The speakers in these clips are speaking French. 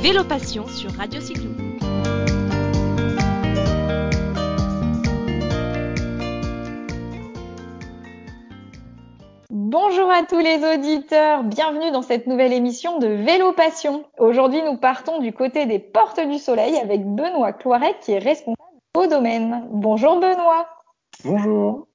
Vélo Passion sur Radio Cyclo. Bonjour à tous les auditeurs, bienvenue dans cette nouvelle émission de Vélo Passion. Aujourd'hui, nous partons du côté des Portes du Soleil avec Benoît Cloiret qui est responsable au domaine. Bonjour Benoît. Bonjour.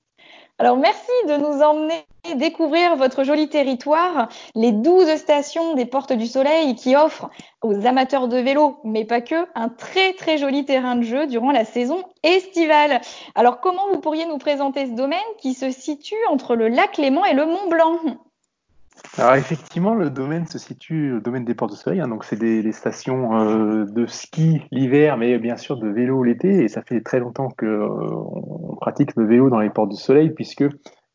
Alors merci de nous emmener découvrir votre joli territoire, les 12 stations des Portes du Soleil qui offrent aux amateurs de vélo, mais pas que, un très très joli terrain de jeu durant la saison estivale. Alors comment vous pourriez nous présenter ce domaine qui se situe entre le lac Léman et le Mont Blanc? Alors effectivement, le domaine se situe, le domaine des Portes du Soleil, hein, donc c'est des, stations euh, de ski l'hiver, mais bien sûr de vélo l'été, et ça fait très longtemps que euh, pratique le vélo dans les Portes du Soleil, puisque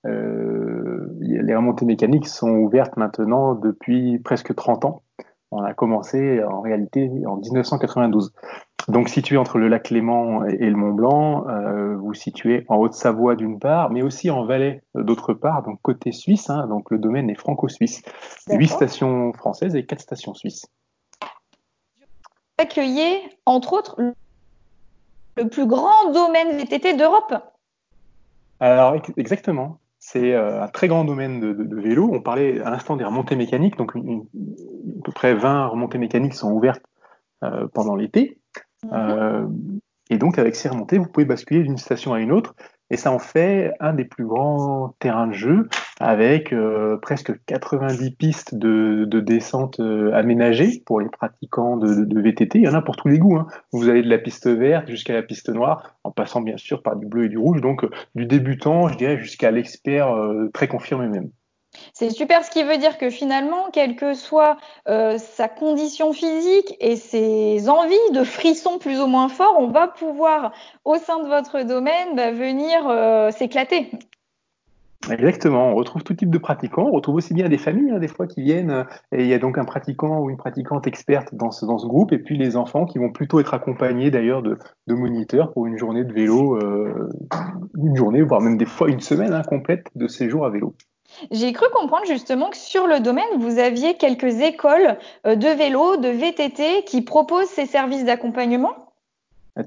euh, les remontées mécaniques sont ouvertes maintenant depuis presque 30 ans. On a commencé en réalité en 1992. Donc situé entre le lac Léman et le Mont Blanc, euh, vous situez en Haute-Savoie d'une part, mais aussi en Valais d'autre part, donc côté suisse. Hein, donc le domaine est franco-suisse. Huit stations françaises et quatre stations suisses. Accueillez entre autres le plus grand domaine VTT d'Europe. Alors exactement. C'est euh, un très grand domaine de, vélo. On parlait à l'instant des remontées mécaniques, donc à peu près 20 remontées mécaniques sont ouvertes euh, pendant l'été. Euh, et donc avec ces remontées, vous pouvez basculer d'une station à une autre. Et ça en fait un des plus grands terrains de jeu avec euh, presque 90 pistes de, de descente euh, aménagées pour les pratiquants de, VTT. Il y en a pour tous les goûts. Hein. Vous avez de la piste verte jusqu'à la piste noire, en passant bien sûr par du bleu et du rouge. Donc du débutant, je dirais, jusqu'à l'expert très confirmé même. C'est super, ce qui veut dire que finalement, quelle que soit euh, sa condition physique et ses envies de frissons plus ou moins forts, on va pouvoir, au sein de votre domaine, bah, venir euh, s'éclater. Exactement, on retrouve tout type de pratiquants, on retrouve aussi bien des familles hein, des fois qui viennent euh, et il y a donc un pratiquant ou une pratiquante experte dans ce, groupe et puis les enfants qui vont plutôt être accompagnés d'ailleurs de, de, moniteurs pour une journée de vélo, une journée voire même des fois une semaine hein, complète de séjour à vélo. J'ai cru comprendre justement que sur le domaine, vous aviez quelques écoles euh, de vélo, de VTT qui proposent ces services d'accompagnement?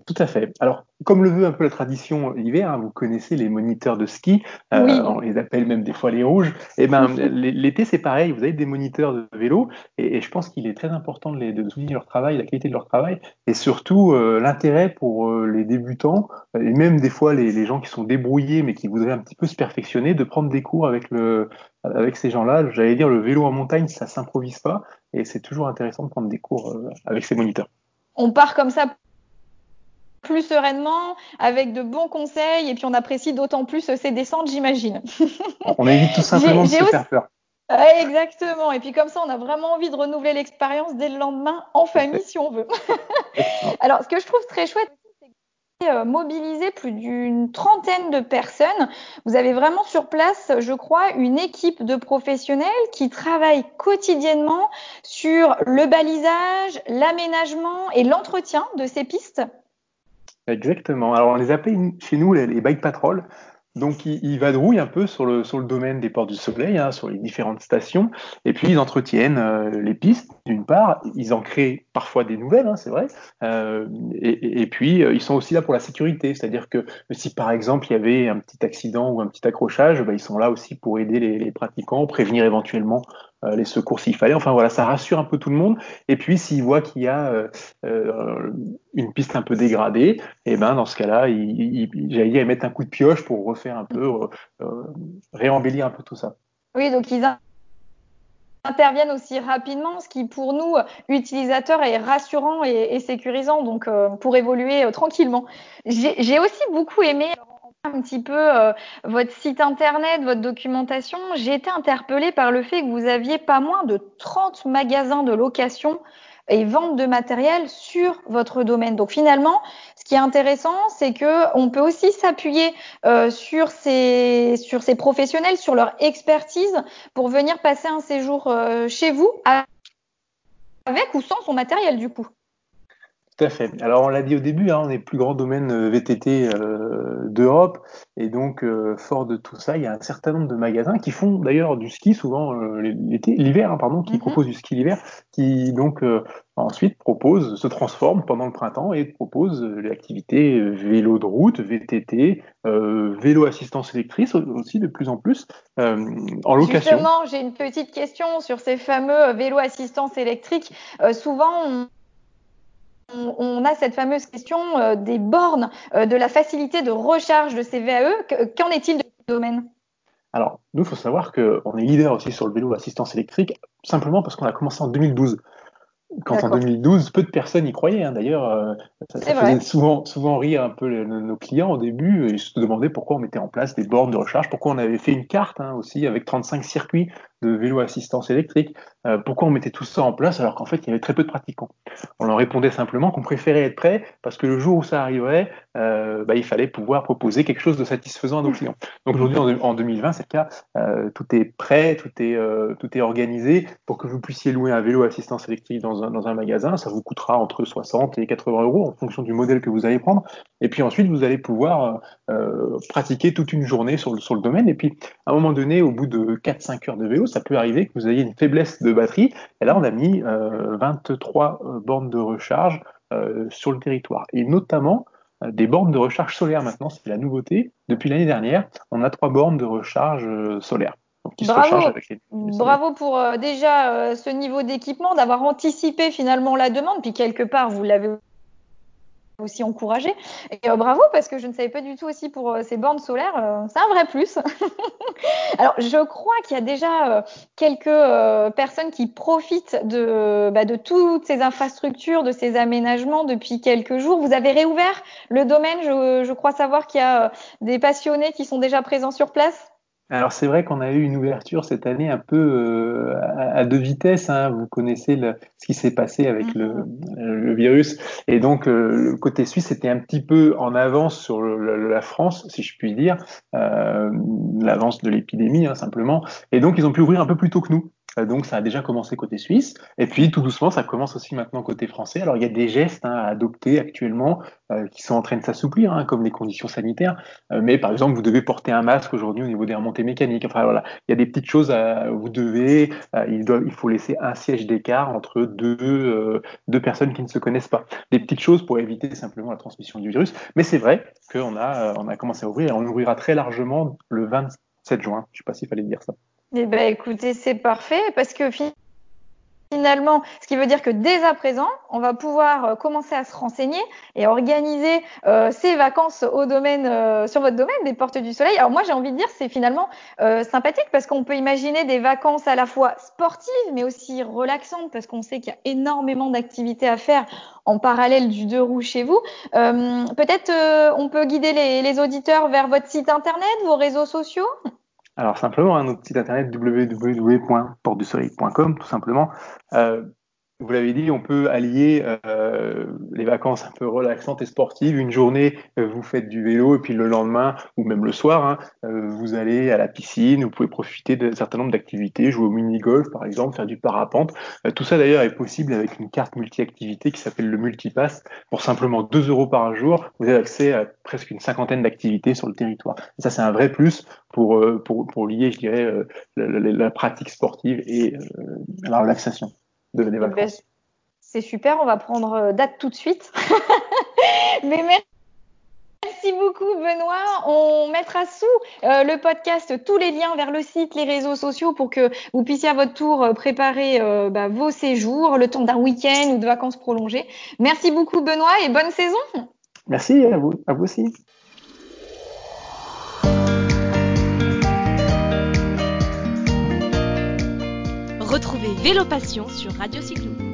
Tout à fait. Alors, comme le veut un peu la tradition hiver, hein, vous connaissez les moniteurs de ski, euh, on les appelle même des fois les rouges. Et eh ben, l'été c'est pareil. Vous avez des moniteurs de vélo, et, je pense qu'il est très important de, les, de, souligner leur travail, la qualité de leur travail, et surtout euh, l'intérêt pour euh, les débutants et même des fois les, les, gens qui sont débrouillés mais qui voudraient un petit peu se perfectionner, de prendre des cours avec le avec ces gens-là. J'allais dire le vélo en montagne, ça s'improvise pas, et c'est toujours intéressant de prendre des cours avec ces moniteurs. On part comme ça plus sereinement, avec de bons conseils, et puis on apprécie d'autant plus ces descentes, j'imagine. on évite tout simplement de se faire peur. Exactement. Et puis comme ça, on a vraiment envie de renouveler l'expérience dès le lendemain en famille, si on veut. Alors, ce que je trouve très chouette, c'est euh, mobiliser plus d'une trentaine de personnes. Vous avez vraiment sur place, je crois, une équipe de professionnels qui travaillent quotidiennement sur le balisage, l'aménagement et l'entretien de ces pistes. Exactement. Alors, on les appelle chez nous les, bike patrol. Donc, ils, ils, vadrouillent un peu sur le, sur le domaine des ports du soleil, hein, sur les différentes stations, et puis ils entretiennent euh, les pistes, d'une part, ils en créent parfois des nouvelles, hein, c'est vrai, euh, et, puis euh, ils sont aussi là pour la sécurité, c'est-à-dire que si par exemple il y avait un petit accident ou un petit accrochage, bah, ils sont là aussi pour aider les, les pratiquants, prévenir éventuellement les secours s'il fallait. Enfin voilà, ça rassure un peu tout le monde. Et puis s'ils voient qu'il y a euh, euh, une piste un peu dégradée, et eh ben dans ce cas-là, ils, j'allais dire, mettent un coup de pioche pour refaire un peu, réembellir un peu tout ça. Oui, donc ils interviennent aussi rapidement, ce qui pour nous utilisateurs est rassurant et, sécurisant, donc pour évoluer tranquillement. J'ai aussi beaucoup aimé un petit peu euh, votre site internet, votre documentation, j'ai été interpellée par le fait que vous aviez pas moins de 30 magasins de location et vente de matériel sur votre domaine. Donc finalement, ce qui est intéressant, c'est que on peut aussi s'appuyer euh, sur ces sur ces professionnels, sur leur expertise pour venir passer un séjour euh, chez vous avec ou sans son matériel du coup. Tout à fait. Alors on l'a dit au début, hein, on est le plus grand domaine euh, VTT euh, d'Europe, et donc euh, fort de tout ça, il y a un certain nombre de magasins qui font d'ailleurs du ski souvent euh, l'été, l'hiver, hein, pardon, qui Mhm. proposent du ski l'hiver, qui donc ensuite proposent, se transforment pendant le printemps et proposent l'activité vélo de route, VTT, vélo assistance électrique aussi de plus en plus en location. Justement, j'ai une petite question sur ces fameux vélos assistance électrique. Souvent, on, on- on a cette fameuse question euh, des bornes, euh, de la facilité de recharge de ces VAE. Que- Qu'en est-il de ce domaine? Alors, nous, il faut savoir qu'on est leader aussi sur le vélo assistance électrique, simplement parce qu'on a commencé en 2012. Quand en D'accord. 2012, peu de personnes y croyaient. hein. D'ailleurs, euh, ça, faisait souvent, souvent rire un peu nos, nos clients au début. Et ils se demandaient pourquoi on mettait en place des bornes de recharge, pourquoi on avait fait une carte hein, aussi avec 35 circuits de vélo assistance électrique, euh, pourquoi on mettait tout ça en place alors qu'en fait, il y avait très peu de pratiquants? On leur répondait simplement qu'on préférait être prêt parce que le jour où ça arriverait, euh, bah, il fallait pouvoir proposer quelque chose de satisfaisant à nos clients. Donc aujourd'hui, en, en 2020, c'est le cas. Euh, tout est prêt, tout est, euh, tout est organisé pour que vous puissiez louer un vélo assistance électrique dans un, dans un magasin. Ça vous coûtera entre 60 et 80 euros en fonction du modèle que vous allez prendre. Et puis ensuite, vous allez pouvoir pratiquer toute une journée sur le, sur le domaine. Et puis, à un moment donné, au bout de 4-5 heures de vélo, ça peut arriver que vous ayez une faiblesse de batterie. Et là, on a mis euh, 23 euh, bornes de recharge euh, sur le territoire. Et notamment, euh, des bornes de recharge solaire maintenant, c'est la nouveauté. Depuis l'année dernière, on a trois bornes de recharge euh, solaire. Donc, qui se rechargent Bravo, avec les, les bravo pour euh, déjà euh, ce niveau d'équipement, d'avoir anticipé finalement la demande, puis quelque part vous l'avez aussi encouragé. Et euh, bravo parce que je ne savais pas du tout aussi pour euh, ces bornes solaires, euh, c'est un vrai plus. Alors je crois qu'il y a déjà quelques personnes qui profitent de, bah, de toutes ces infrastructures, de ces aménagements depuis quelques jours. Vous avez réouvert le domaine, je, crois savoir qu'il y a des passionnés qui sont déjà présents sur place? Alors c'est vrai qu'on a eu une ouverture cette année un peu euh, à, à, deux vitesses. Hein. Vous connaissez le, ce qui s'est passé avec le, le, virus. Et donc euh, le côté suisse était un petit peu en avance sur le, la France, si je puis dire, euh, l'avance de l'épidémie hein, simplement. Et donc ils ont pu ouvrir un peu plus tôt que nous. Donc ça a déjà commencé côté suisse, et puis tout doucement ça commence aussi maintenant côté français. Alors il y a des gestes hein, à adopter actuellement euh, qui sont en train de s'assouplir, hein, comme les conditions sanitaires. Euh, mais par exemple, vous devez porter un masque aujourd'hui au niveau des remontées mécaniques. Enfin voilà, il y a des petites choses. À, vous devez, euh, il, faut laisser un siège d'écart entre deux euh, deux personnes qui ne se connaissent pas. Des petites choses pour éviter simplement la transmission du virus. Mais c'est vrai qu'on a on a commencé à ouvrir et on ouvrira très largement le 27 juin. Je sais pas s'il fallait dire ça. Eh ben, écoutez, c'est parfait parce que finalement, ce qui veut dire que dès à présent, on va pouvoir euh, commencer à se renseigner et organiser euh, ses vacances au domaine, euh, sur votre domaine des Portes du Soleil. Alors moi, j'ai envie de dire, c'est finalement euh, sympathique parce qu'on peut imaginer des vacances à la fois sportives, mais aussi relaxantes parce qu'on sait qu'il y a énormément d'activités à faire en parallèle du deux roues chez vous. Euh, Peut-être on peut guider les, les auditeurs vers votre site internet, vos réseaux sociaux? Alors simplement, hein, notre site internet www.portedusoleil.com, tout simplement. Euh, vous l'avez dit, on peut allier euh, les vacances un peu relaxantes et sportives. Une journée, euh, vous faites du vélo et puis le lendemain, ou même le soir, hein, euh, vous allez à la piscine. Vous pouvez profiter d'un certain nombre d'activités, jouer au mini-golf par exemple, faire du parapente. Euh, tout ça d'ailleurs est possible avec une carte multi-activité qui s'appelle le Multipass. Pour simplement 2 euros par jour, vous avez accès à presque une cinquantaine d'activités sur le territoire. Et ça, c'est un vrai plus pour, pour, pour lier, je dirais, la pratique sportive et la relaxation de, des vacances. Ben, c'est super, on va prendre date tout de suite. Mais merci. Merci beaucoup Benoît. On mettra sous euh, le podcast tous les liens vers le site, les réseaux sociaux pour que vous puissiez à votre tour euh, préparer euh, bah, vos séjours, le temps d'un week-end ou de vacances prolongées. Merci beaucoup Benoît et bonne saison. Merci à vous, à vous aussi. Retrouvez Vélo Passion sur Radio Cyclo.